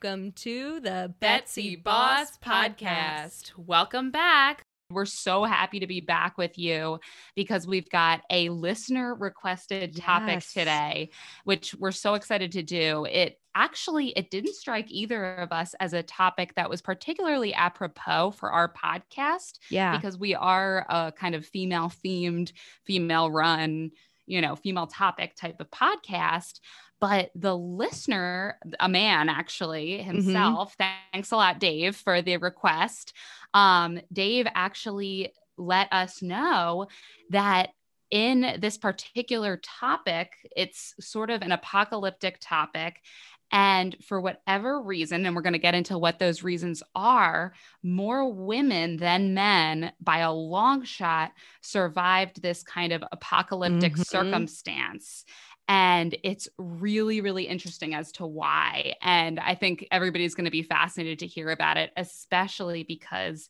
Welcome to the Betsy Boss Podcast. Welcome back. We're so happy to be back with you because we've got a listener requested topic Yes. today, which we're so excited to do. It actually it didn't strike either of us as a topic that was particularly apropos for our podcast Yeah. because we are a kind of female themed, female run, you know, female topic type of podcast. But the listener, a man actually himself, thanks a lot, Dave, for the request. Um, Dave actually let us know that in this particular topic, it's sort of an apocalyptic topic. And for whatever reason, and we're going to get into what those reasons are, more women than men by a long shot survived this kind of apocalyptic Mhm. circumstance. And it's really, really interesting as to why. And I think everybody's going to be fascinated to hear about it, especially because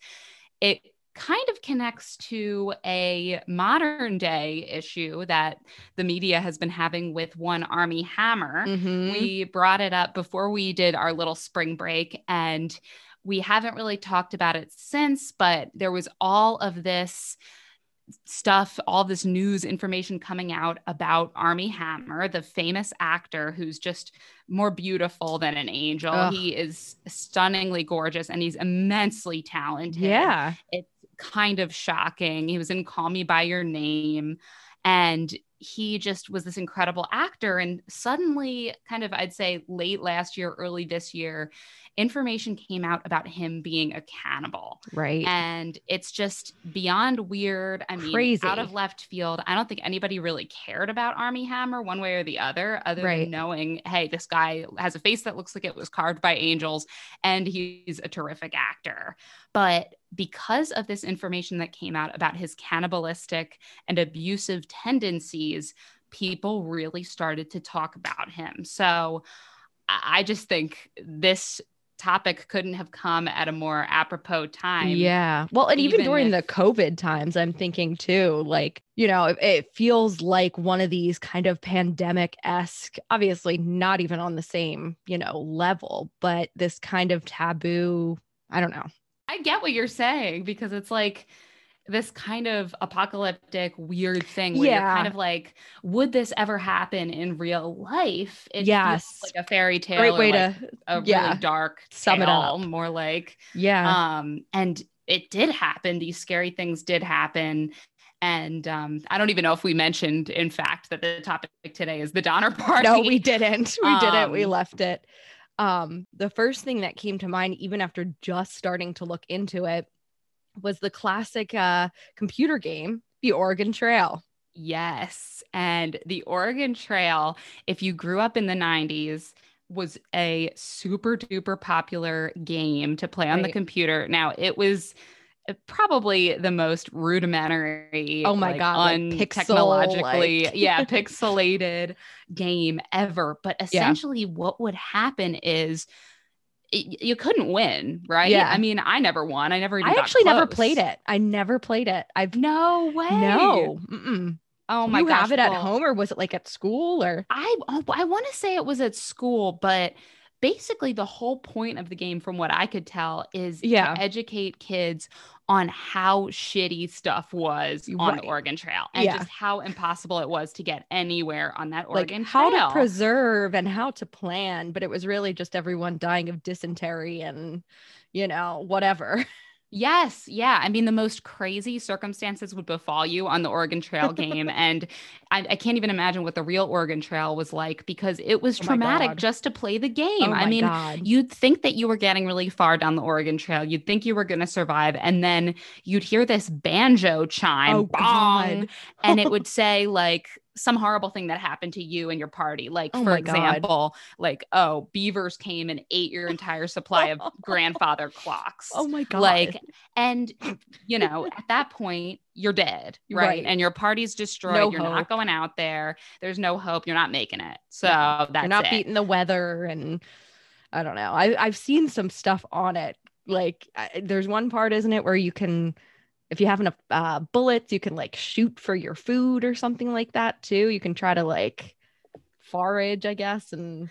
it kind of connects to a modern day issue that the media has been having with one Armie Hammer. Mhm. We brought it up before we did our little spring break, and we haven't really talked about it since, but there was all of this stuff, all this news information coming out about Armie Hammer, the famous actor who's just more beautiful than an angel. Ugh. He is stunningly gorgeous and he's immensely talented yeah. it's kind of shocking. He was in Call Me By Your Name and he just was this incredible actor. And suddenly, kind of, I'd say late last year, early this year, information came out about him being a cannibal. Right. And it's just beyond weird. I mean, Crazy. out of left field. I don't think anybody really cared about Armie Hammer one way or the other, other Right. than knowing, hey, this guy has a face that looks like it was carved by angels and he's a terrific actor. But because of this information that came out about his cannibalistic and abusive tendencies, people really started to talk about him. So I just think this topic couldn't have come at a more apropos time. yeah. Well, and even, even during the COVID times, I'm thinking too, like, you know, it, it feels like one of these kind of pandemic esque, obviously not even on the same, you know, level, but this kind of taboo. I don't know. I get what you're saying because it's like this kind of apocalyptic weird thing where Yeah. you're kind of like, would this ever happen in real life? It feels Yes. like a fairy tale. Great way like to, a yeah, really dark sum it up. more like yeah. um and it did happen these scary things did happen and um i don't even know if we mentioned in fact that the topic today is the donner party no we didn't we didn't we Um, left it um the first thing that came to mind even after just starting to look into it was the classic uh computer game the oregon trail. Yes and the oregon trail if you grew up in the 90s was a super duper popular game to play on the computer. Now it was probably the most rudimentary Oh my like, God, un- pixel, technologically yeah pixelated game ever. But essentially what would happen is you couldn't win right? Yeah. i mean i never won. I never even i actually never played it. I never played it. I've no way. No. Mm-mm. oh my you gosh have it at well, home or was it like at school or? I oh, I want to say it was at school, but basically the whole point of the game, from what I could tell, is Yeah. to educate kids on how shitty stuff was on Right. the Oregon Trail and Yeah. just how impossible it was to get anywhere on that like Oregon how Trail. How to preserve and how to plan but it was really just everyone dying of dysentery and you know whatever Yes, yeah. I mean, the most crazy circumstances would befall you on the Oregon Trail game. and I, I can't even imagine what the real Oregon Trail was like because it was Oh traumatic just to play the oh game. oh I mean, god you'd think that you were getting really far down the Oregon Trail. You'd think you were going to survive. And then you'd hear this banjo chime, Oh, bong, God. and it would say, like, some horrible thing that happened to you and your party. Like, Oh for my God. example, like, oh, beavers came and ate your entire supply of grandfather clocks. oh my god Like, and you know, at that point, you're dead, right? Right. And your party's destroyed. No you're hope. not going out there. There's no hope. You're not making it. So Yeah. that's you're not it. beating the weather and i don't know I, i've seen some stuff on it like I, there's one part isn't it where you can if you have enough uh, bullets you can like shoot for your food or something like that too. You can try to like forage i guess and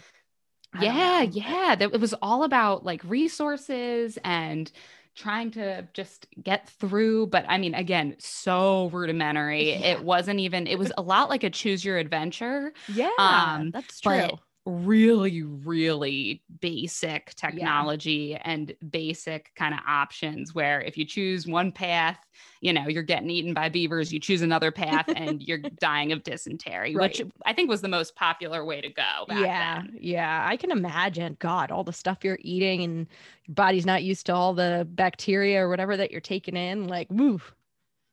yeah yeah. It was all about like resources and trying to just get through but i mean again so rudimentary. Yeah. it wasn't even it was a lot like a choose your adventure. Yeah um that's true really really basic technology yeah. and basic kind of options where if you choose one path you know you're getting eaten by beavers you choose another path and you're dying of dysentery right. which i think was the most popular way to go yeah then. yeah i can imagine god all the stuff you're eating and your body's not used to all the bacteria or whatever that you're taking in like woo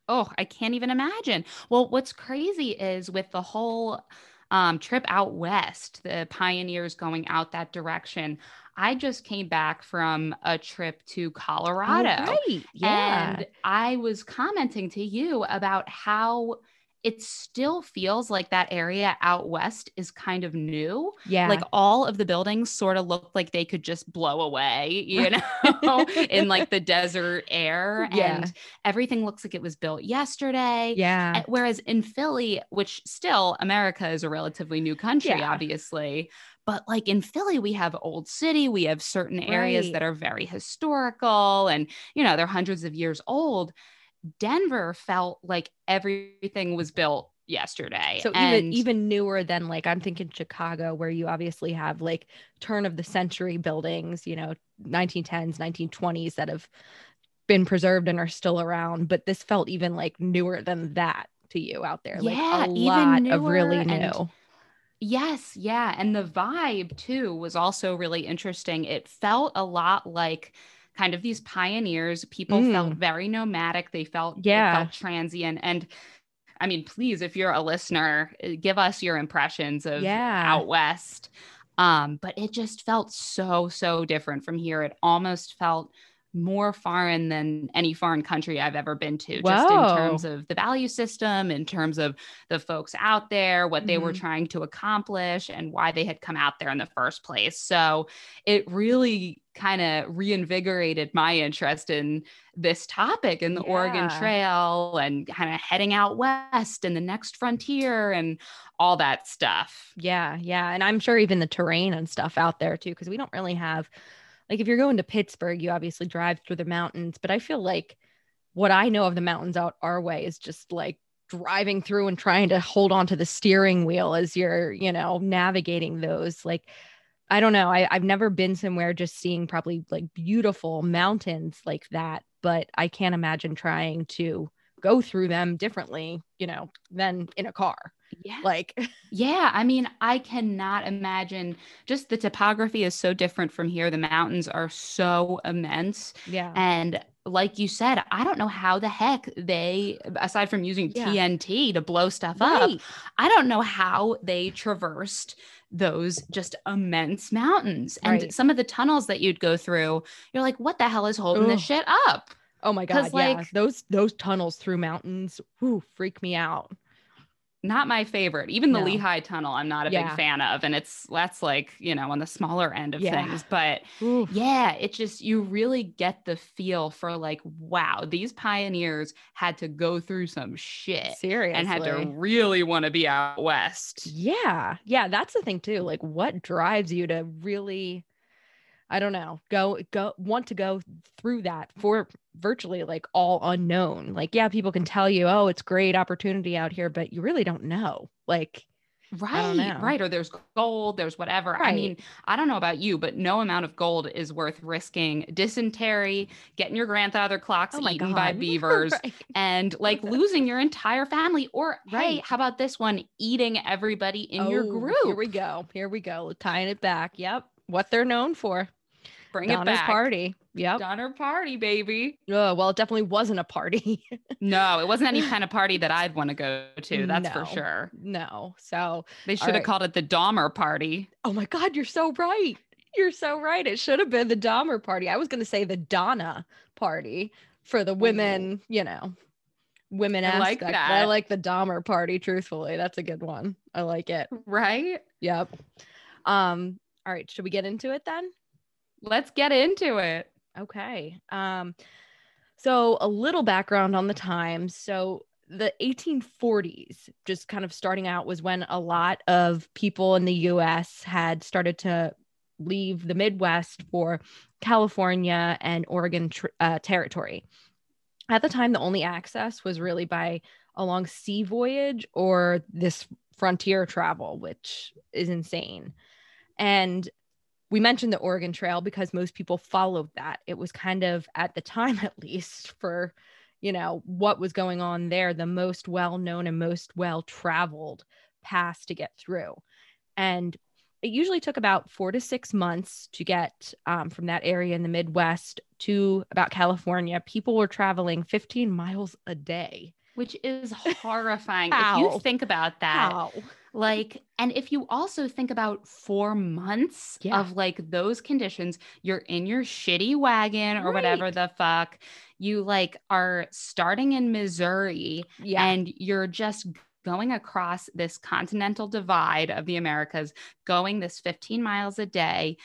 oh i can't even imagine well what's crazy is with the whole um, trip out west, the pioneers going out that direction. I just came back from a trip to Colorado. Oh, right. Yeah. And I was commenting to you about how it still feels like that area out west is kind of new. Yeah. Like all of the buildings sort of look like they could just blow away, you know, in like the desert air. Yeah. And everything looks like it was built yesterday. Yeah. Eh, whereas in Philly, which still America is a relatively new country, yeah. obviously. But like in Philly, we have Old City, we have certain areas right. that are very historical and, you know, they're hundreds of years old Denver felt like everything was built yesterday. So and even even newer than like I'm thinking Chicago where you obviously have like turn of the century buildings, you know, 1910s, 1920s that have been preserved and are still around, but this felt even like newer than that to you out there. Yeah, like a lot of really new. And- Yes, yeah. And the vibe too was also really interesting. It felt a lot like kind of these pioneers. People mm. felt very nomadic. They felt yeah, felt transient. And I mean, please, if you're a listener, eh, give us your impressions of yeah. out west. Um, but it just felt so so different from here. It almost felt more foreign than any foreign country I've ever been to, Whoa. just in terms of the value system, in terms of the folks out there, what they mm-hmm. were trying to accomplish, and why they had come out there in the first place. So it really kind of reinvigorated my interest in this topic in the yeah. Oregon Trail and kind of heading out west and the next frontier and all that stuff. Yeah, yeah. And I'm sure even the terrain and stuff out there too, because we don't really have like if you're going to Pittsburgh, you obviously drive through the mountains, but I feel like what I know of the mountains out our way is just like driving through and trying to hold on to the steering wheel as you're, you know, navigating those. Like, I don't know. I, I've never been somewhere just seeing probably like beautiful mountains like that, but I can't imagine trying to go through them differently, you know, than in a car. Yeah. Like, yeah. I mean, I cannot imagine just the topography is so different from here. The mountains are so immense. Yeah. And like you said, I don't know how the heck they, aside from using yeah. TNT to blow stuff right. up, I don't know how they traversed those just immense mountains. And right. some of the tunnels that you'd go through, you're like, what the hell is holding Ugh. this shit up? Oh my god, like, yeah. Those those tunnels through mountains, whoo, freak me out not my favorite. Even the no. Lehigh Tunnel, I'm not a yeah. big fan of. And it's that's like, you know, on the smaller end of yeah. things. But Oof. yeah, it just, you really get the feel for like, wow, these pioneers had to go through some shit. Seriously. And had to really want to be out west. Yeah. Yeah. That's the thing too. Like, what drives you to really I don't know, go go want to go through that for virtually like all unknown. Like, yeah, people can tell you, oh, it's great opportunity out here, but you really don't know. Like, Right, right. Or there's gold, there's whatever. Right. I mean, I don't know about you, but no amount of gold is worth risking dysentery, getting your grandfather clocks oh eaten God. by beavers, right. and like losing your entire family. Or right. hey, how about this one? Eating everybody in oh, your group. Here we go. Here we go. Tying it back. Yep. What they're known for. Bring Donner's it back. party. Yep. Donner party, baby. Oh, well, it definitely wasn't a party. no, it wasn't any kind of party that I'd want to go to. That's no, for sure. No. So they should have right. called it the Dahmer party. Oh my God, you're so right. You're so right. It should have been the Dahmer party. I was going to say the Donna party for the women, Ooh. you know, women I aspect. Like that. I like the Dahmer party, truthfully. That's a good one. I like it. Right? Yep. Um, all right, should we get into it then? Let's get into it. Okay. Um, so a little background on the times. So the 1840s, just kind of starting out, was when a lot of people in the US had started to leave the Midwest for California and Oregon tr- uh, territory. At the time, the only access was really by a long sea voyage or this frontier travel, which is insane. And we mentioned the Oregon Trail because most people followed that. It was kind of, at the time at least, for you know what was going on there, the most well known and most well traveled pass to get through. And it usually took about four to six months to get um, from that area in the Midwest to about California. People were traveling 15 miles a day, which is horrifying. if you think about that, How? like, and if you also think about four months Yeah. of like those conditions, you're in your shitty wagon or whatever the fuck. You like are starting in Missouri yeah, and you're just going across this continental divide of the Americas, going this 15 miles a day,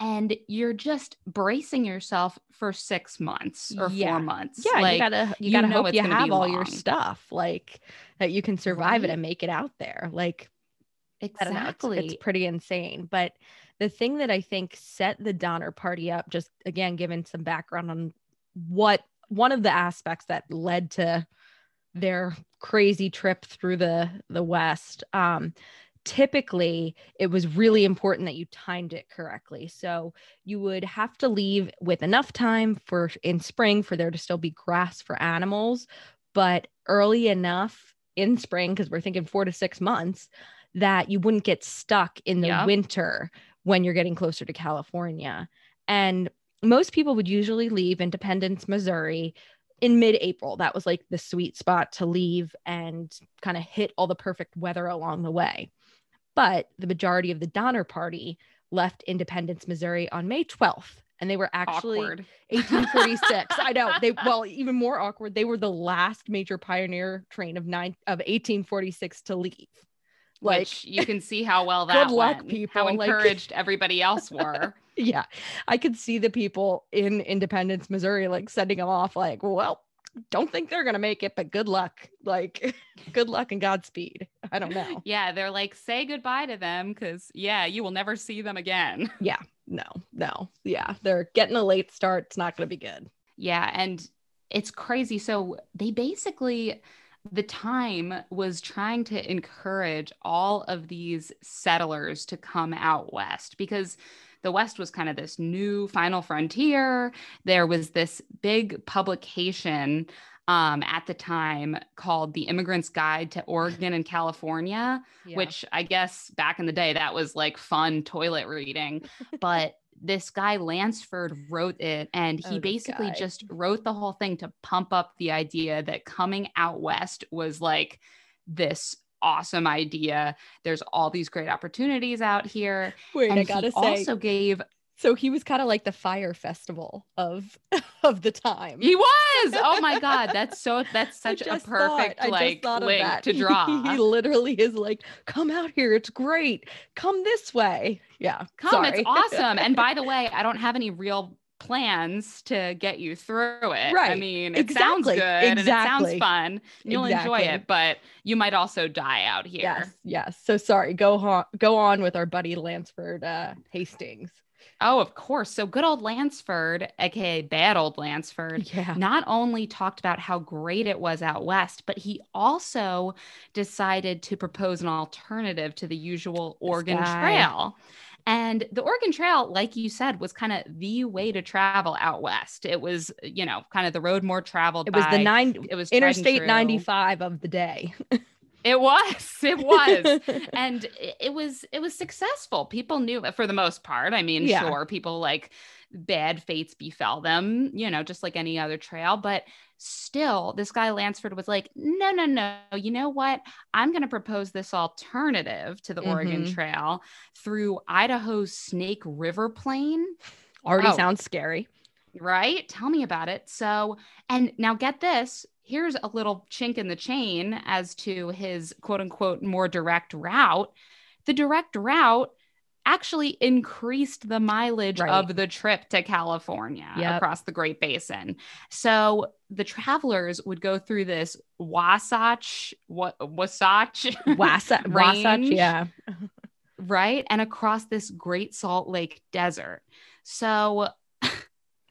and you're just bracing yourself for six months or Yeah. four months. yeah. like, you gotta you you gotta know hope you have all your stuff like that you can survive it and make it out there. Like don't know, it's- exactly. it's, pretty insane. But the thing that I think set the Donner Party up, just again, given some background on what one of the aspects that led to their crazy trip through the the West. Um, typically, it was really important that you timed it correctly. So you would have to leave with enough time for in spring for there to still be grass for animals, but early enough in spring because we're thinking four to six months that you wouldn't get stuck in the Yep. winter when you're getting closer to California. And most people would usually leave Independence, Missouri in mid April. That was like the sweet spot to leave and kind of hit all the perfect weather along the way. But the majority of the Donner Party left Independence, Missouri on May 12th. And they were actually awkward. 1846. I know they well even more awkward. They were the last major pioneer train of nine of 1846 to leave. Like Which you can see how well Good that luck, went, people, How like- encouraged everybody else were. yeah, I could see the people in Independence, Missouri, like sending them off. Like, well, don't think they're gonna make it, but good luck. Like, good luck and Godspeed. I don't know. yeah, they're like, say goodbye to them because yeah, you will never see them again. Yeah. No, no. Yeah, they're getting a late start. It's not gonna be good. Yeah, and it's crazy. So they basically the time was trying to encourage all of these settlers to come out west because the west was kind of this new final frontier. There was this big publication um, at the time called The Immigrant's Guide to Oregon and California Yeah. which I guess back in the day that was like fun toilet reading. but this guy Lansford wrote it and Oh, he this basically just wrote the whole thing to pump up the idea that coming out west was like this awesome idea. There's all these great opportunities out here. Wait, and I gotta he say, also gave so he was kind of like the Fyre Festival of of the time. he was oh my god that's so that's such a just thought- perfect like link to He- draw He, literally is like, "Come out here, it's great. Come this way." Yeah, Come, sorry. it's awesome. And by the way, I don't have any real plans to get you through it. Right. I mean, it sounds Exactly. good and it sounds fun. You'll enjoy it, but you might also die out here. yes, yes. So sorry. Go on. Go on with our buddy Lansford uh, Hastings. Oh, of course. So good old Lansford, aka bad old Lansford, Yeah. not only talked about how great it was out west, but he also decided to propose an alternative to the usual Oregon. Trail. And the Oregon Trail, like you said, was kind of the way to travel out west. It was, you know, kind of the road more traveled It was by. the nine it was Interstate 95 of the day. It was. It was. and it, was it was successful. People knew for the most part. I mean, Yeah. sure, people like bad fates befell them, you know, just like any other trail, but still this guy Lansford was like, "No, no, no. You know what? I'm going to propose this alternative to the Oregon Mhm. Trail through Idaho's Snake River Plain." Already Oh. sounds scary. right? Tell me about it. So, and now get this here's a little chink in the chain as to his quote unquote more direct route. The direct route actually increased the mileage Right. of the trip to California Yep. across the Great Basin. So the travelers would go through this Wasatch, what Wasatch Wasatch, Wasatch, Range. yeah. right? And across this Great Salt Lake desert. So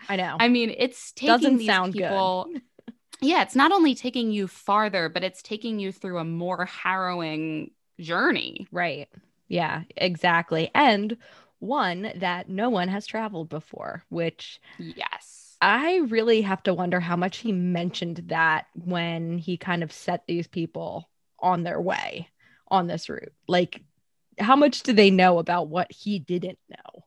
I know. I mean, it's taking Doesn't these sound people. good. yeah, it's not only taking you farther, but it's taking you through a more harrowing journey. Right. Yeah, exactly. And one that no one has traveled before, which Yes. I really have to wonder how much he mentioned that when he kind of set these people on their way on this route. Like, how much do they know about what he didn't know?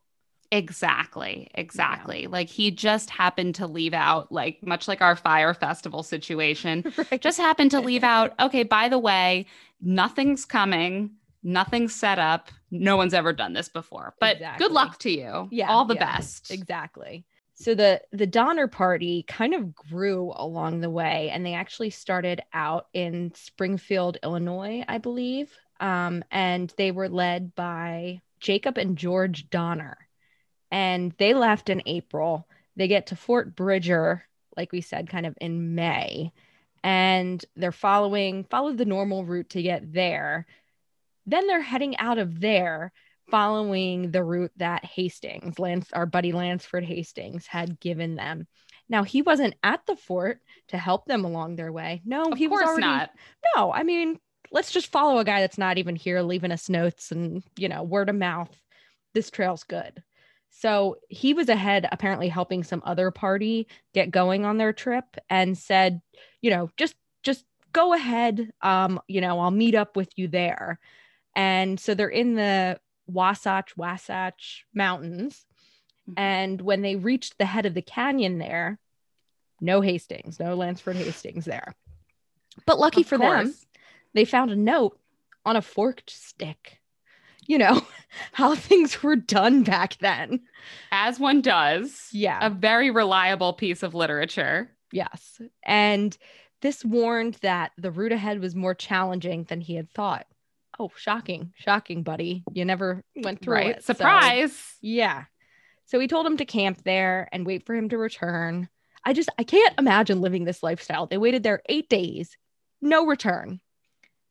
Exactly. Exactly. Like he just happened to leave out, like much like our Fyre Festival situation, right. just happened to leave out, okay, by the way, nothing's coming, nothing's set up. No one's ever done this before. But Exactly. good luck to you. Yeah, All the yeah, best. Exactly. So the the Donner Party kind of grew along the way, and they actually started out in Springfield, Illinois, I believe, um, and they were led by Jacob and George Donner, and they left in April. They get to Fort Bridger, like we said, kind of in May, and they're following followed the normal route to get there. Then they're heading out of there following the route that Hastings, Lance, our buddy Lansford Hastings, had given them. Now he wasn't at the fort to help them along their way. No, Of he was already. not. No, I mean, let's just follow a guy that's not even here, leaving us notes and you know, word of mouth. This trail's good. So he was ahead, apparently helping some other party get going on their trip, and said, you know, just just go ahead. Um, you know, I'll meet up with you there. And so they're in the Wasatch Wasatch Mountains. Mhm. And when they reached the head of the canyon there, no Hastings, no Lansford Hastings there. But lucky Of for them, they found a note on a forked stick. You know, how things were done back then. As one does. Yeah. A very reliable piece of literature. Yes. And this warned that the route ahead was more challenging than he had thought. Oh, shocking. Shocking, buddy. You never went through right. it. so- Surprise. yeah. So he told him to camp there and wait for him to return. I just, I can't imagine living this lifestyle. They waited there eight days, no return.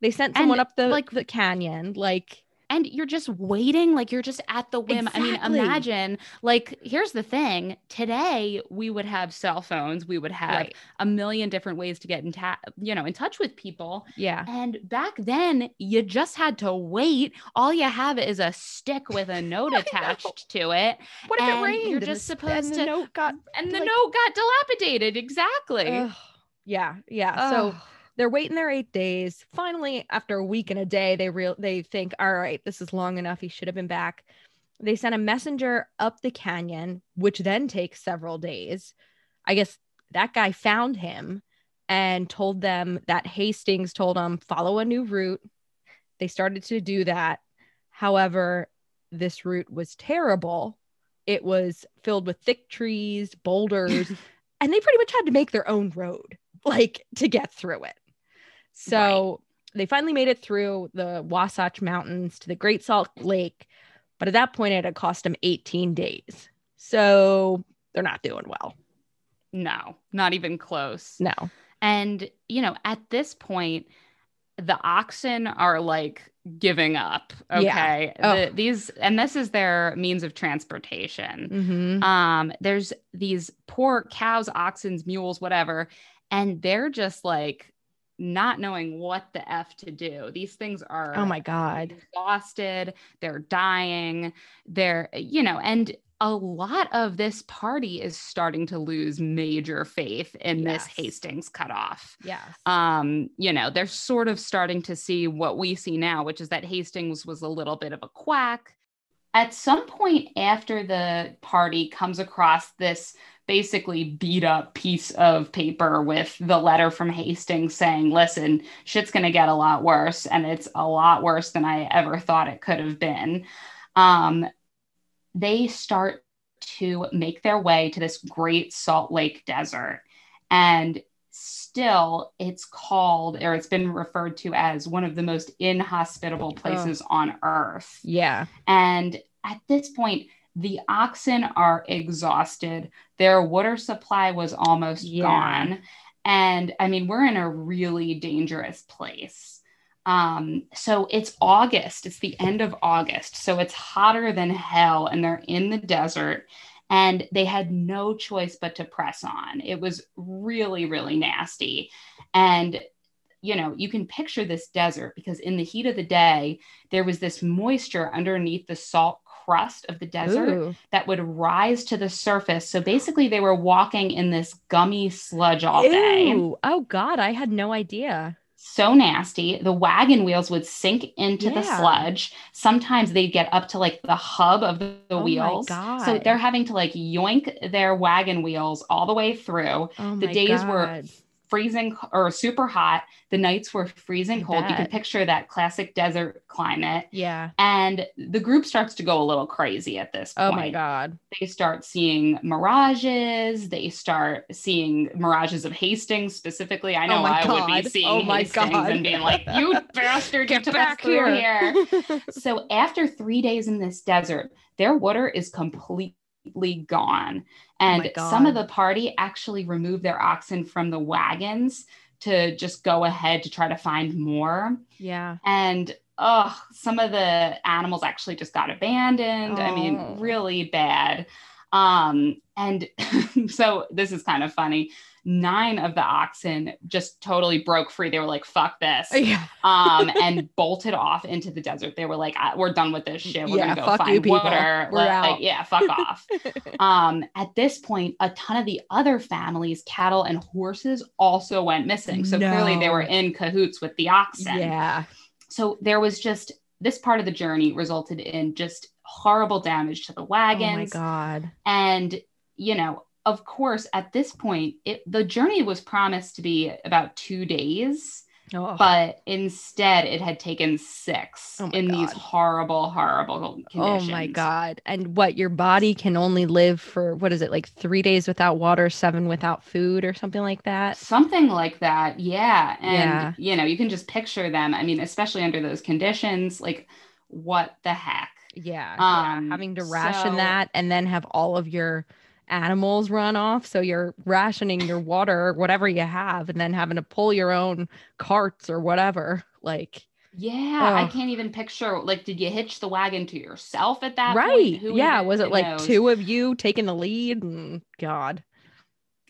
They sent And, someone up the like- the canyon. Like, and you're just waiting like you're just at the whim i mean imagine like here's the thing today we would have cell phones we would have right. a million different ways to get in ta- you know in touch with people Yeah. and back then you just had to wait all you have is a stick with a note attached to it What if it rained? you're just the- supposed to- note got and the Like- note got dilapidated exactly Ugh. yeah, yeah. So Ugh. They're waiting their eight days. Finally, after a week and a day, they real they think, all right, this is long enough. He should have been back. They sent a messenger up the canyon, which then takes several days. I guess that guy found him and told them that Hastings told him follow a new route. They started to do that. However, this route was terrible. It was filled with thick trees, boulders, and they pretty much had to make their own road like to get through it. So they finally made it through the Wasatch Mountains to the Great Salt Lake, but at that point it had cost them 18 days. So they're not doing well. no not even close No. And, you know, at this point, the oxen are like giving up. Yeah. Okay. Oh. The, these, and this is their means of transportation. Mm-hmm. Um, there's these poor cows, oxens, mules, whatever, and they're just like not knowing what the F to do. These things are Oh my God. exhausted, they're dying, they're, you know, and a lot of this party is starting to lose major faith in this Yes. Hastings cutoff. Yeah. Um, you know, they're sort of starting to see what we see now, which is that Hastings was a little bit of a quack. At some point after the party comes across this basically beat up piece of paper with the letter from Hastings saying, listen, shit's going to get a lot worse. And it's a lot worse than I ever thought it could have been. Um, they start to make their way to this great Salt Lake desert. And still, it's called, or it's been referred to as one of the most inhospitable places on earth. yeah. And at this point, the oxen are exhausted. Their water supply was almost Yeah. gone. And I mean, we're in a really dangerous place. Um, so it's August, it's the end of August. So it's hotter than hell, and they're in the desert and they had no choice but to press on. It was really, really nasty. And you know, you can picture this desert because in the heat of the day, there was this moisture underneath the salt crust of the desert Ooh. that would rise to the surface. So basically, they were walking in this gummy sludge all day. Oh, God, I had no idea so nasty. The wagon wheels would sink into yeah. the sludge. Sometimes they'd get up to like the hub of the, the oh wheels. So they're having to like yoink their wagon wheels all the way through. Oh the days God. were freezing or super hot. The nights were freezing cold. You can picture that classic desert climate. Yeah. And the group starts to go a little crazy at this point. Oh my God. They start seeing mirages. They start seeing mirages of Hastings specifically. I oh know oh I God. would be seeing oh Hastings God. and being like, you bastard, get back here. here. so after three days in this desert, their water is complete gone. Oh and oh some of the party actually removed their oxen from the wagons to just go ahead to try to find more. Yeah. And oh, some of the animals actually just got abandoned. Oh. I mean, oh. really bad. Um, and so this is kind of funny nine of the oxen just totally broke free. They were like, fuck this. Yeah. um, and bolted off into the desert. They were like, we're done with this shit. We're yeah, gonna go find you, water. We're like, out. yeah, fuck off. um, at this point, a ton of the other families, cattle and horses also went missing. So no. clearly they were in cahoots with the oxen. Yeah. So there was just this part of the journey resulted in just horrible damage to the wagons. Oh my god. And you know, of course, at this point, it, the journey was promised to be about two days, oh. but instead it had taken six oh in God. these horrible, horrible conditions. Oh my God. And what your body can only live for, what is it, like three days without water, seven without food, or something like that? Something like that. Yeah. And, yeah. you know, you can just picture them. I mean, especially under those conditions, like, what the heck? Yeah, um, yeah. having to ration so, that and then have all of your animals run off. So you're rationing your water whatever you have and then having to pull your own carts or whatever. Like, yeah, I can't even picture. Like, did you hitch the wagon to yourself at that right. yeah. Was it like knows? two of you taking the lead? And God.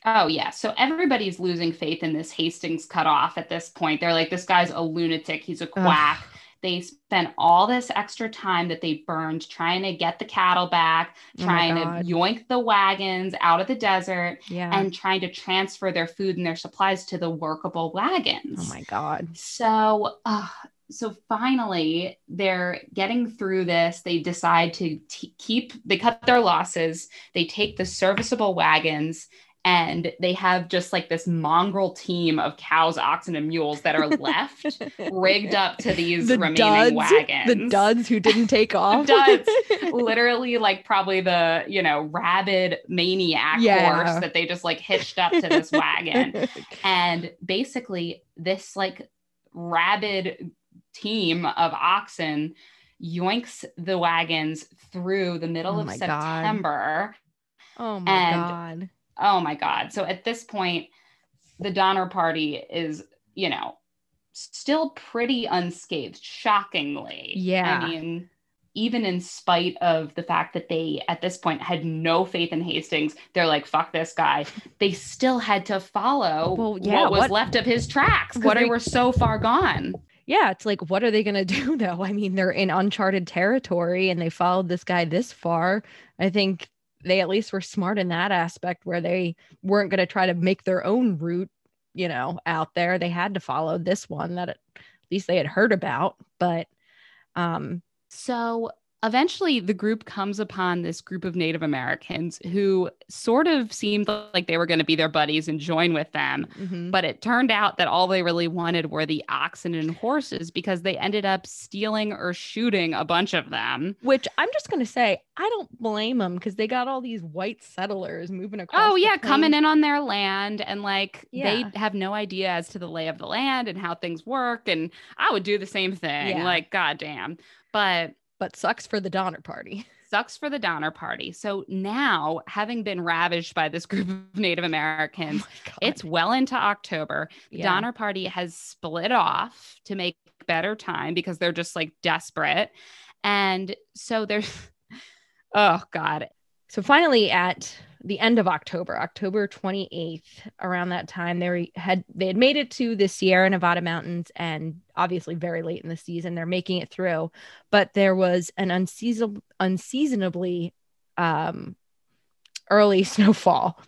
Oh, yeah. So everybody's losing faith in this Hastings cutoff at this point. They're like, this guy's a lunatic. He's a quack. Ugh. They spent all this extra time that they burned trying to get the cattle back, oh trying oh to yoink the wagons out of the desert, yeah. and trying to transfer their food and their supplies to the workable wagons. Oh my God. So, uh, so finally they're getting through this they decide to t- keep they cut their losses they take the serviceable wagons and they have just like this mongrel team of cows, oxen, and mules that are left rigged up to these the remaining duds, wagons. The duds who didn't take off. duds, literally like probably the you know rabid maniac yeah. horse that they just like hitched up to this wagon, and basically this like rabid team of oxen yoinks the wagons through the middle oh of September. God. Oh my and god oh my God. So at this point, the Donner Party is, you know, still pretty unscathed, shockingly. Yeah. I mean, even in spite of the fact that they at this point had no faith in Hastings, they're like, fuck this guy. They still had to follow well, yeah, what was what, left of his tracks because they were so far gone. Yeah, it's like, what are they going to do though? I mean, they're in uncharted territory and they followed this guy this far. I think they at least were smart in that aspect where they weren't going to try to make their own route, you know, out there. They had to follow this one that at least they had heard about. But um so eventually the group comes upon this group of Native Americans who sort of seemed like they were going to be their buddies and join with them. Mm-hmm. But it turned out that all they really wanted were the oxen and horses because they ended up stealing or shooting a bunch of them. Which I'm just going to say, I don't blame them because they got all these white settlers moving across. Oh, yeah, coming in on their land and like yeah. they have no idea as to the lay of the land and how things work. And I would do the same thing. Yeah. Like, goddamn. But but sucks for the Donner Party. Sucks for the Donner Party. So now, having been ravaged by this group of Native Americans, oh it's well into October. The yeah. Donner Party has split off to make better time because they're just like desperate. And so there's, oh God. So finally, at the end of October, October 28th, around that time, they had they had made it to the Sierra Nevada mountains, and obviously very late in the season, they're making it through. But there was an unseasonable, unseasonably um, early snowfall,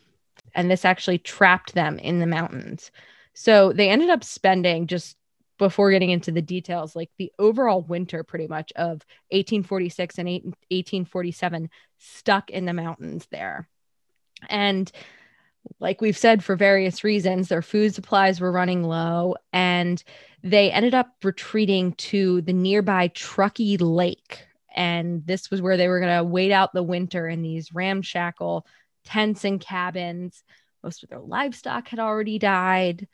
and this actually trapped them in the mountains. So they ended up spending just before getting into the details, like the overall winter pretty much of 1846 and 1847 stuck in the mountains there. And like we've said, for various reasons, their food supplies were running low and they ended up retreating to the nearby Truckee Lake. And this was where they were going to wait out the winter in these ramshackle tents and cabins. Most of their livestock had already died.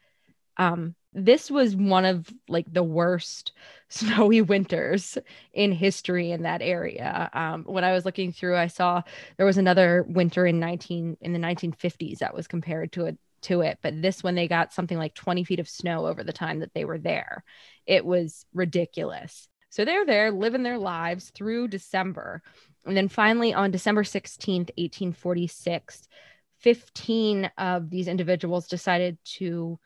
Um, this was one of like the worst snowy winters in history in that area. Um, when I was looking through, I saw there was another winter in 19 in the 1950s that was compared to it to it, but this one they got something like 20 feet of snow over the time that they were there. It was ridiculous. So they're there living their lives through December. And then finally on December 16th, 1846, 15 of these individuals decided to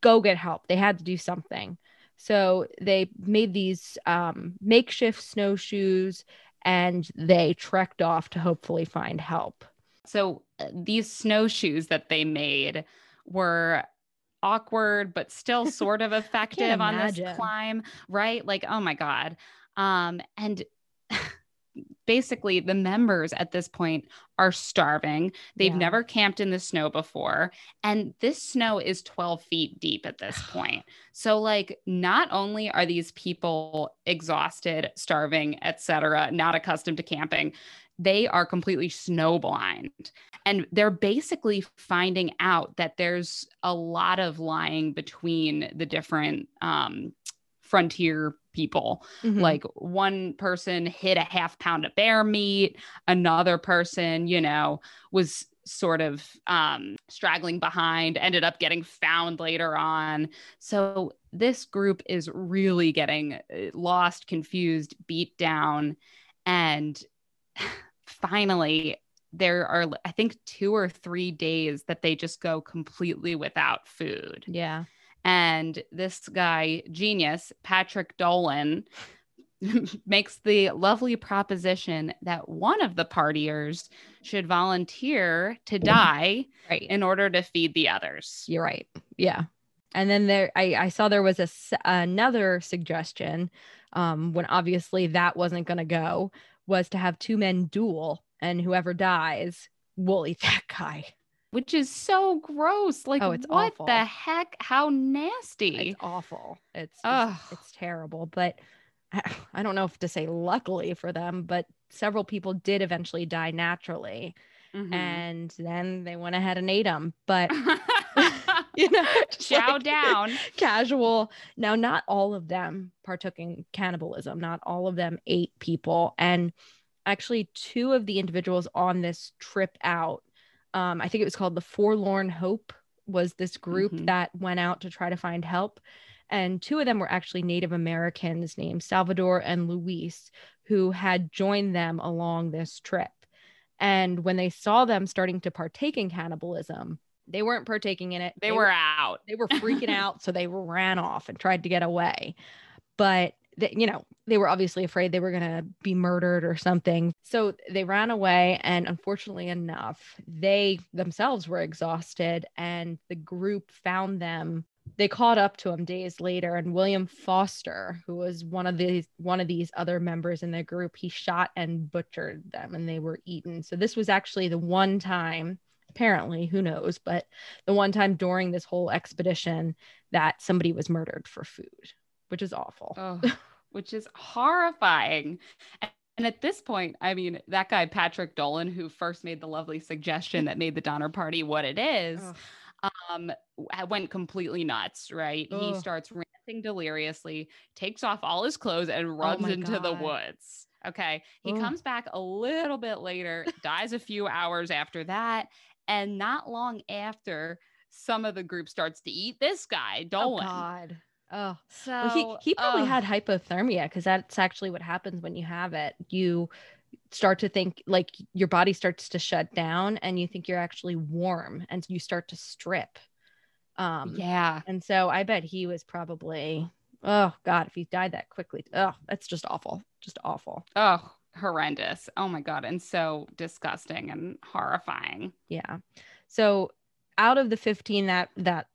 go get help. They had to do something. So they made these um, makeshift snowshoes and they trekked off to hopefully find help. So uh, these snowshoes that they made were awkward but still sort of effective on this climb, right? Like, oh my god. Um and basically the members at this point are starving. They've yeah. never camped in the snow before. And this snow is 12 feet deep at this point. So, like, not only are these people exhausted, starving, etc., not accustomed to camping, they are completely snowblind. And they're basically finding out that there's a lot of lying between the different um, frontier people. Mm-hmm. Like one person hit a half pound of bear meat, another person, you know, was sort of um, straggling behind, ended up getting found later on. So this group is really getting uh, lost, confused, beat down. And finally, there are, I think, two or three days that they just go completely without food. Yeah. And this guy, genius, Patrick Dolan, makes the lovely proposition that one of the partiers should volunteer to die right. in order to feed the others. You're right. Yeah. And then there, I, I saw there was a another suggestion um, when obviously that wasn't going to go was to have two men duel and whoever dies will eat that guy which is so gross. Like, oh, it's what awful. the heck? How nasty! It's awful. It's it's, it's terrible. But I, I don't know if to say luckily for them, but several people did eventually die naturally, mm-hmm. and then they went ahead and ate them. But you know, chow like down, casual. Now, not all of them partook in cannibalism. Not all of them ate people, and actually, two of the individuals on this trip out um, I think it was called the Forlorn Hope was this group mm-hmm. that went out to try to find help. And two of them were actually Native Americans named Salvador and Luis, who had joined them along this trip. And when they saw them starting to partake in cannibalism, they weren't partaking in it. They, they were, were out. They were freaking out. So they ran off and tried to get away. But that you know they were obviously afraid they were going to be murdered or something. So they ran away and unfortunately enough they themselves were exhausted and the group found them. They caught up to him days later and william foster who was one of these one of these other members in the group he shot and butchered them and they were eaten. So this was actually the one time apparently who knows but the one time during this whole expedition that somebody was murdered for food which is awful. Oh which is horrifying. And at this point, I mean, that guy, Patrick Dolan, who first made the lovely suggestion that made the Donner Party what it is, um, went completely nuts, right? Ugh. He starts ranting deliriously, takes off all his clothes, and oh runs oh into God. the woods. Okay. He Ugh. comes back a little bit later, dies a few hours after that. And not long after, some of the group starts to eat this guy, oh, Dolan. Oh God. Oh, So well, he he probably ugh. had hypothermia because that's actually what happens when you have it. You start to think like your body starts to shut down, and you think you're actually warm, and you start to strip. Um, yeah. and so I bet he was probably. Oh God, if he died that quickly, oh, that's just awful, just awful. Oh, horrendous. Oh my god, and so disgusting and horrifying. Yeah. So out of the 15 that that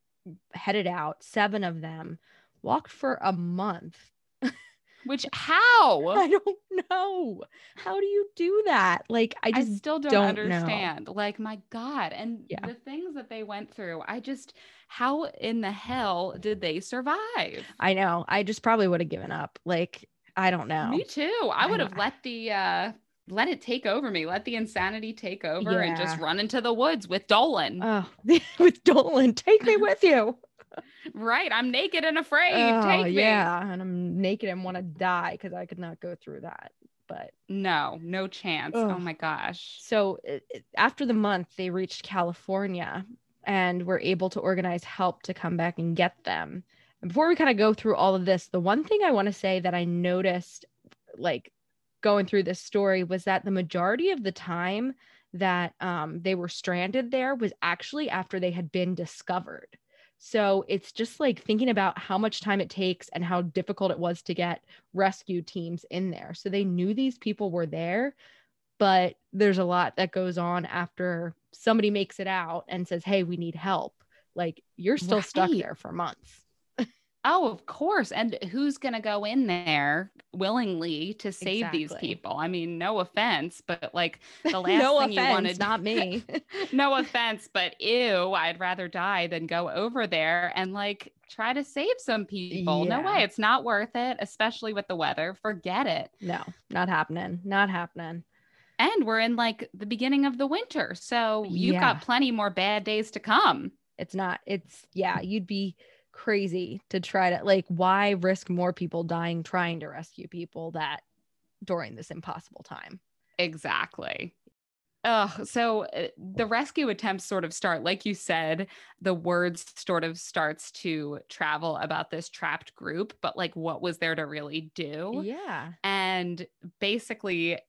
headed out, seven of them walked for a month. Which how? I don't know. How do you do that? Like I I just still don't, don't know. understand. Like my god, and Yeah. the things that they went through. I just how in the hell did they survive? I know. I just probably would have given up. Like I don't know. Me too. I I would have let the uh let it take over me. Let the insanity take over and just run into the woods with Dolan. Oh, with Dolan, take me with you. Right. I'm naked and afraid. oh, take me. yeah, and I'm naked and want to die because I could not go through that. But No, no chance. Oh my gosh. so it- it- after the month, they reached California and were able to organize help to come back and get them. And before we kind of go through all of this, the one thing I want to say that I noticed, like going through this story, was that the majority of the time that um, they were stranded there was actually after they had been discovered. So it's just like thinking about how much time it takes and how difficult it was to get rescue teams in there. So they knew these people were there, but there's a lot that goes on after somebody makes it out and says, Hey, we need help. Like you're still stuck there for months. Oh, of course. And who's going to go in there willingly to save these people? I mean, no offense, but like the last no thing you wanted not me. no offense, but ew, I'd rather die than go over there and like try to save some people. No way. It's not worth it, especially with the weather. Forget it. no, not happening. Not happening. And we're in like the beginning of the winter. So you've Yeah. got plenty more bad days to come. It's not, it's yeah, you'd be crazy to try to like why risk more people dying trying to rescue people that during this impossible time. Exactly. Ugh, so uh, the rescue attempts sort of start, like you said, the words sort of starts to travel about this trapped group, but like what was there to really do? Yeah. And basically,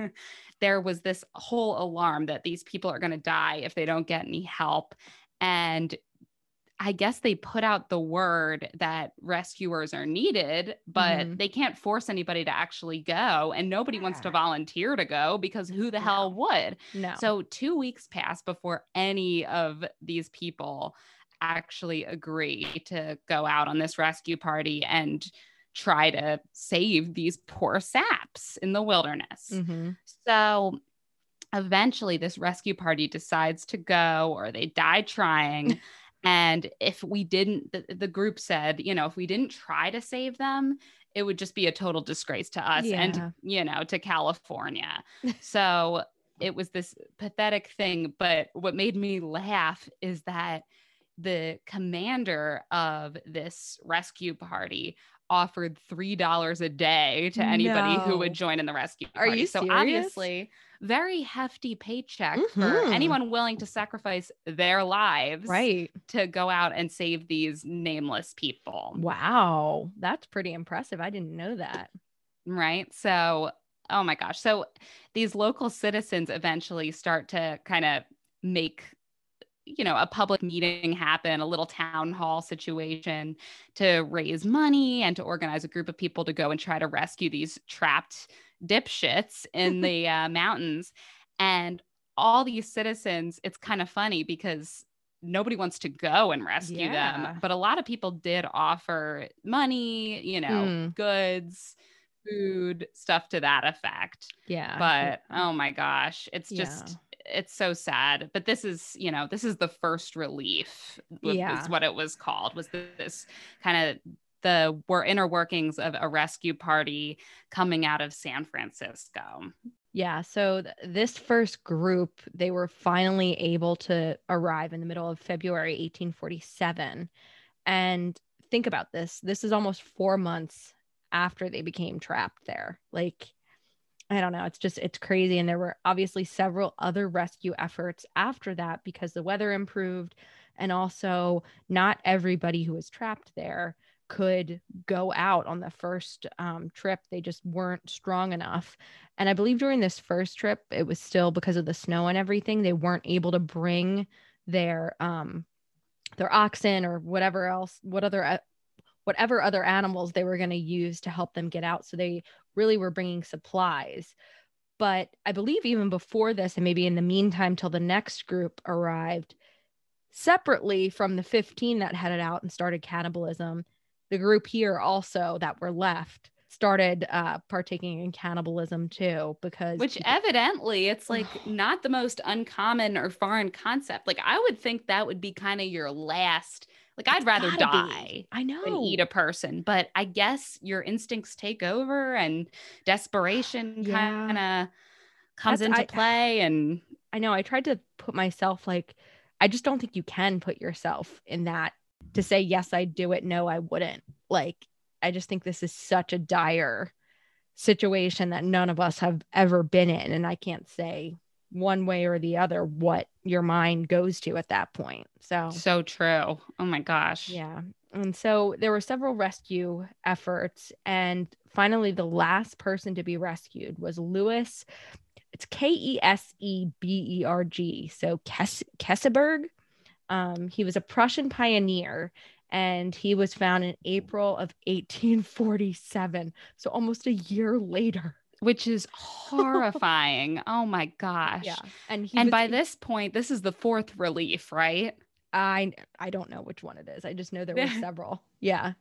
there was this whole alarm that these people are going to die if they don't get any help. And I guess they put out the word that rescuers are needed, but Mhm. they can't force anybody to actually go. And nobody wants to volunteer to go because who the hell would? No. So, two weeks pass before any of these people actually agree to go out on this rescue party and try to save these poor saps in the wilderness. Mhm. So, eventually, this rescue party decides to go, or they die trying. and if we didn't, the, the group said, you know, if we didn't try to save them, it would just be a total disgrace to us Yeah. and, you know, to California. so, it was this pathetic thing. But what made me laugh is that the commander of this rescue party offered three dollars a day to anybody who would join in the rescue Are you so serious? obviously very hefty paycheck for Mhm. anyone willing to sacrifice their lives Right. to go out and save these nameless people Wow. That's pretty impressive. I didn't know that. right so oh my gosh so these local citizens eventually start to kind of make you know a public meeting happen a little town hall situation to raise money and to organize a group of people to go and try to rescue these trapped dipshits in the uh, mountains and all these citizens it's kind of funny because nobody wants to go and rescue Yeah. them but a lot of people did offer money you know Mm. goods food stuff to that effect Yeah. but oh my gosh it's Yeah. just it's so sad but this is you know this is the first relief was, Yeah. is what it was called was this kind of the were inner workings of a rescue party coming out of san francisco Yeah. So th- this first group, they were finally able to arrive in the middle of February 1847. And think about this this is almost four months after they became trapped there. Like, I don't know. It's just, it's crazy. And there were obviously several other rescue efforts after that because the weather improved. And also, not everybody who was trapped there could go out on the first um, trip. They just weren't strong enough. And I believe during this first trip, it was still because of the snow and everything, they weren't able to bring their um, their oxen or whatever else, what other uh, whatever other animals they were going to use to help them get out. So they really were bringing supplies. But I believe even before this, and maybe in the meantime, till the next group arrived, separately from the 15 that headed out and started cannibalism, the group here also that were left started uh partaking in cannibalism too because which evidently it's like not the most uncommon or foreign concept like i would think that would be kind of your last like i'd rather die be. i know than eat a person but i guess your instincts take over and desperation Yeah. kind of comes That's- into I- play and I know. I tried to put myself like, I just don't think you can put yourself in that to say, yes, I'd do it. No, I wouldn't. Like, I just think this is such a dire situation that none of us have ever been in. And I can't say one way or the other what your mind goes to at that point. So, so true oh my gosh yeah. And so there were several rescue efforts. And finally, the last person to be rescued was Lewis. It's K E S E B E R G. So Kes- Keseberg. Um, he was a Prussian pioneer and he was found in April of 1847. So almost a year later. which is horrifying oh my gosh Yeah. And he and was- by this point this is the fourth relief right I I don't know which one it is. I just know there were several. Yeah.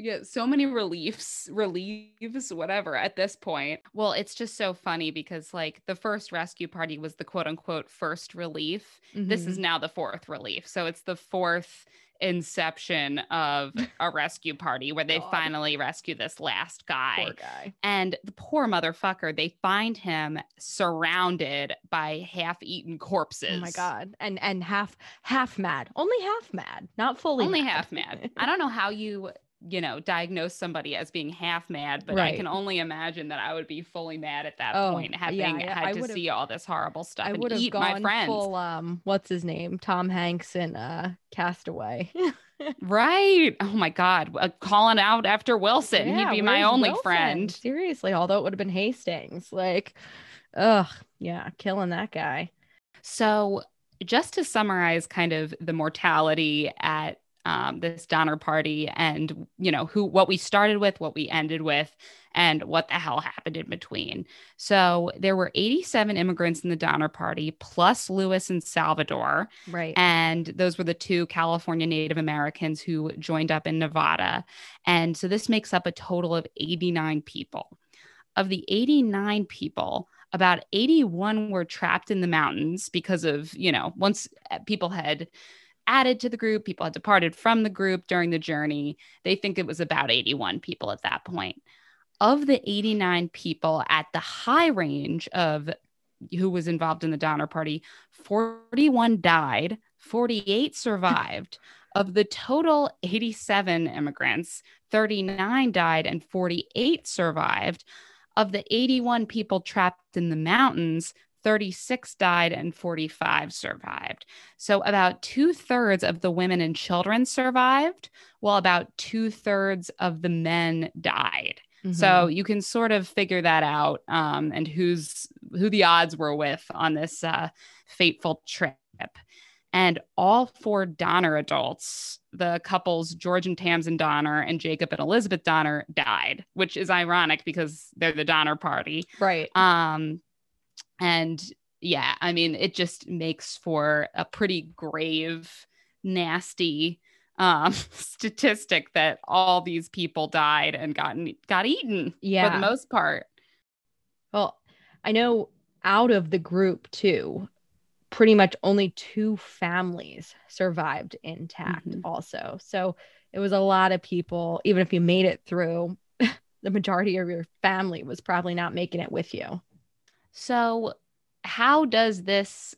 Yeah so many reliefs relieves whatever at this point well it's just so funny because like the first rescue party was the quote unquote first relief this Mhm. is now the fourth relief so it's the fourth inception of a rescue party where they God. finally rescue this last guy poor guy. and the poor motherfucker they find him surrounded by half-eaten corpses Oh my god. And and half half mad. Only half mad, not fully only mad. half mad. I don't know how you, you know, diagnose somebody as being half mad, but I can only imagine that I would be fully mad at that Oh, point, having yeah, had I to see all this horrible stuff I and eat my friends. full um what's his name? Tom Hanks in uh Castaway. Right? Oh my God, uh, calling out after Wilson. He'd be my only Wilson? friend. Seriously, although it would have been Hastings. Like, ugh, yeah, killing that guy. So, just to summarize, kind of the mortality at um, this Donner Party, and you know who, what we started with, what we ended with, and what the hell happened in between. So, there were 87 immigrants in the Donner Party, plus Lewis and Salvador, Right. and those were the two California Native Americans who joined up in Nevada. And so, this makes up a total of 89 people. Of the 89 people, about 81 were trapped in the mountains because of, you know, once uh, people had added to the group, people had departed from the group during the journey. They think it was about 81 people at that point. Of the 89 people at the high range of who was involved in the Donner Party, 41 died, 48 survived. of the total 87 immigrants, 39 died and 48 survived. Of the 81 people trapped in the mountains, 36 died and 45 survived. So, about two thirds of the women and children survived, while about two thirds of the men died. So Mhm. you can sort of figure that out, um, and who's who the odds were with on this uh, fateful trip. And all four Donner adults, the couples George and Tamsen Donner and Jacob and Elizabeth Donner, died, which is ironic because they're the Donner Party. right. Um, and yeah, I mean, it just makes for a pretty grave, nasty um, statistic that all these people died and gotten got eaten Yeah, for the most part. Well, I know out of the group too, pretty much only two families survived intact Mhm. also. So it was a lot of people, even if you made it through, the majority of your family was probably not making it with you. So, how does this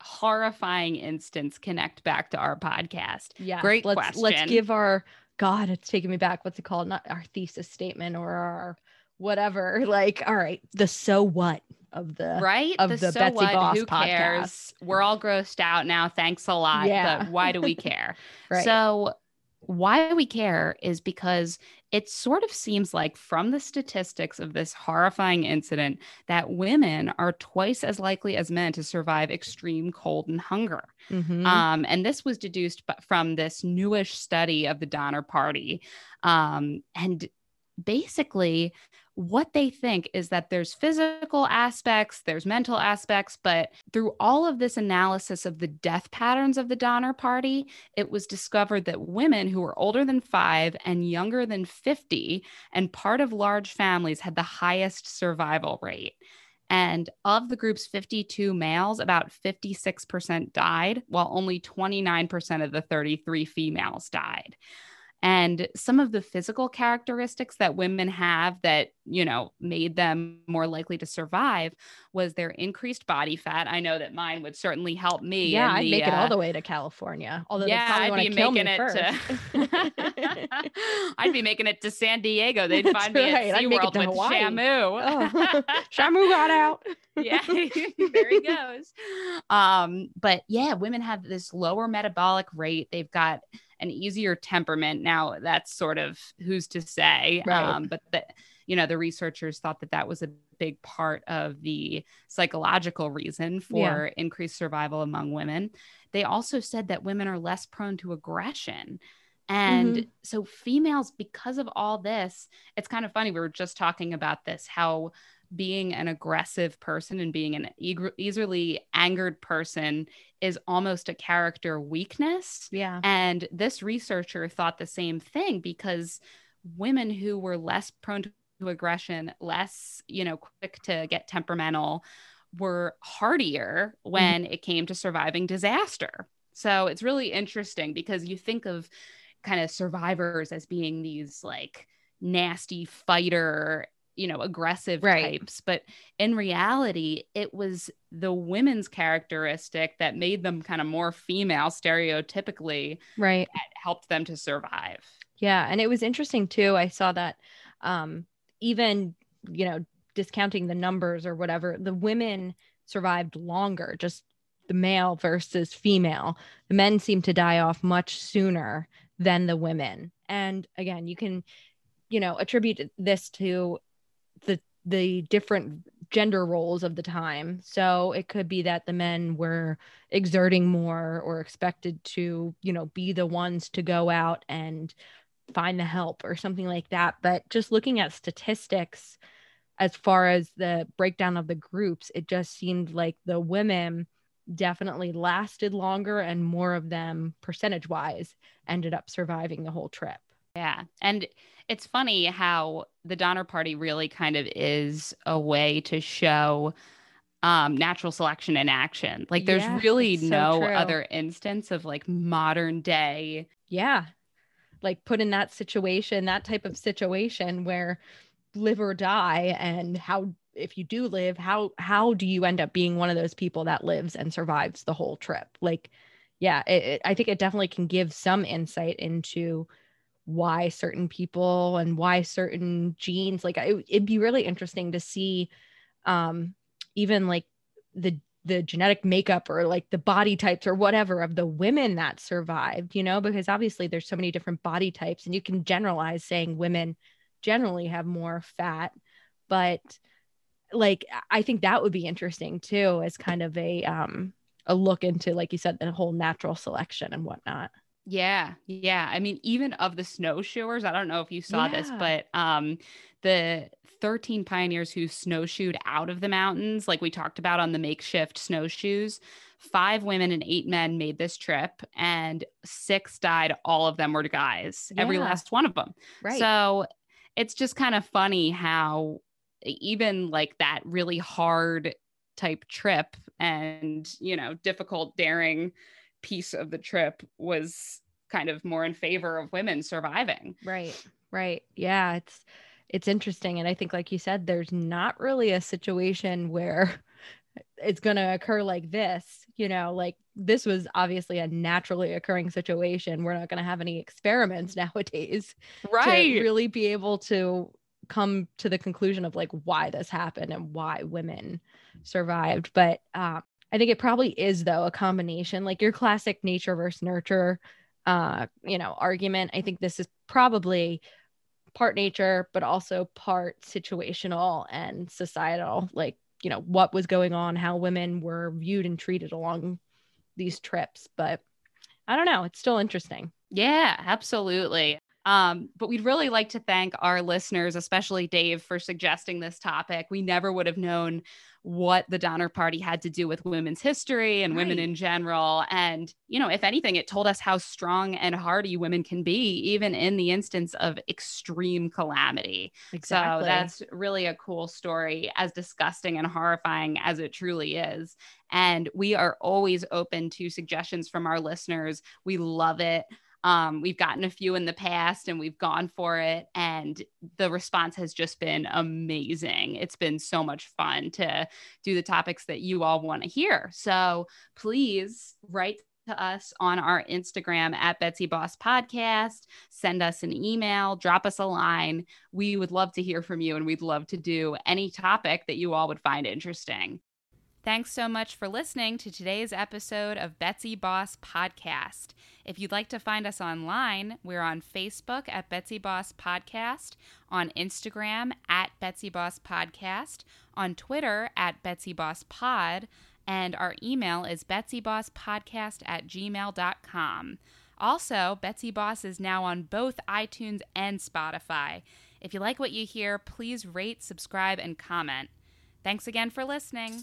horrifying instance connect back to our podcast? Yeah. Great let's, Let's give our God, it's taking me back. What's it called? Not our thesis statement or our whatever. Like, all right, the so what of the Right? of the so Betsy what? Boss Who cares? We're all grossed out now. Thanks a lot. Yeah. But why do we care? right. So why we care is because it sort of seems like, from the statistics of this horrifying incident, that women are twice as likely as men to survive extreme cold and hunger. Mm-hmm. Um, and this was deduced from this newish study of the Donner Party. Um, and basically, what they think is that there's physical aspects, there's mental aspects, but through all of this analysis of the death patterns of the Donner Party, it was discovered that women who were older than five and younger than 50 and part of large families had the highest survival rate. And of the group's 52 males, about 56% died, while only 29% of the 33 females died and some of the physical characteristics that women have that you know made them more likely to survive was their increased body fat i know that mine would certainly help me yeah i'd the, make uh, it all uh, the way to california although yeah i'd be making it first. to i'd be making it to san diego they'd find me right. at SeaWorld with Hawaii. shamu oh. shamu got out yeah there he goes um but yeah women have this lower metabolic rate they've got an easier temperament. Now, that's sort of who's to say, right. um, but that you know the researchers thought that that was a big part of the psychological reason for yeah. increased survival among women. They also said that women are less prone to aggression. And mm-hmm. so, females, because of all this, it's kind of funny. We were just talking about this how being an aggressive person and being an easily angered person is almost a character weakness. Yeah. And this researcher thought the same thing because women who were less prone to aggression, less, you know, quick to get temperamental, were hardier mm-hmm. when mm-hmm. it came to surviving disaster. So it's really interesting because you think of kind of survivors as being these like nasty fighter you know aggressive right. types but in reality it was the women's characteristic that made them kind of more female stereotypically right. that helped them to survive. Yeah and it was interesting too i saw that um even you know discounting the numbers or whatever the women survived longer just the male versus female. The men seem to die off much sooner than the women. And again you can you know attribute this to the the different gender roles of the time. So it could be that the men were exerting more or expected to, you know, be the ones to go out and find the help or something like that. But just looking at statistics as far as the breakdown of the groups, it just seemed like the women definitely lasted longer and more of them percentage wise ended up surviving the whole trip. Yeah. And it's funny how the Donner Party really kind of is a way to show um, natural selection in action. Like there's yeah, really so no true. other instance of like modern day. Yeah. Like put in that situation, that type of situation where live or die and how if you do live how how do you end up being one of those people that lives and survives the whole trip like yeah it, it, i think it definitely can give some insight into why certain people and why certain genes like it, it'd be really interesting to see um even like the the genetic makeup or like the body types or whatever of the women that survived you know because obviously there's so many different body types and you can generalize saying women generally have more fat but like i think that would be interesting too as kind of a um a look into like you said the whole natural selection and whatnot yeah, yeah. I mean, even of the snowshoers, I don't know if you saw yeah. this, but um, the 13 pioneers who snowshoed out of the mountains, like we talked about on the makeshift snowshoes, five women and eight men made this trip, and six died. All of them were guys, yeah. every last one of them. Right. So it's just kind of funny how even like that really hard type trip and, you know, difficult, daring piece of the trip was kind of more in favor of women surviving. Right. Right. Yeah, it's it's interesting and I think like you said there's not really a situation where it's going to occur like this, you know, like this was obviously a naturally occurring situation. We're not going to have any experiments nowadays right. to really be able to come to the conclusion of like why this happened and why women survived. But um, I think it probably is though a combination like your classic nature versus nurture uh, you know, argument. I think this is probably part nature, but also part situational and societal, like, you know, what was going on, how women were viewed and treated along these trips. But I don't know, it's still interesting. Yeah, absolutely. Um, but we'd really like to thank our listeners, especially Dave, for suggesting this topic. We never would have known what the Donner Party had to do with women's history and right. women in general. And, you know, if anything, it told us how strong and hardy women can be, even in the instance of extreme calamity. Exactly. So that's really a cool story, as disgusting and horrifying as it truly is. And we are always open to suggestions from our listeners. We love it. Um, we've gotten a few in the past and we've gone for it, and the response has just been amazing. It's been so much fun to do the topics that you all want to hear. So please write to us on our Instagram at Betsy Boss Podcast. Send us an email, drop us a line. We would love to hear from you, and we'd love to do any topic that you all would find interesting. Thanks so much for listening to today's episode of Betsy Boss Podcast. If you'd like to find us online, we're on Facebook at Betsy Boss Podcast, on Instagram at Betsy Boss Podcast, on Twitter at Betsy Boss Pod, and our email is betsybosspodcast at gmail.com. Also, Betsy Boss is now on both iTunes and Spotify. If you like what you hear, please rate, subscribe, and comment. Thanks again for listening.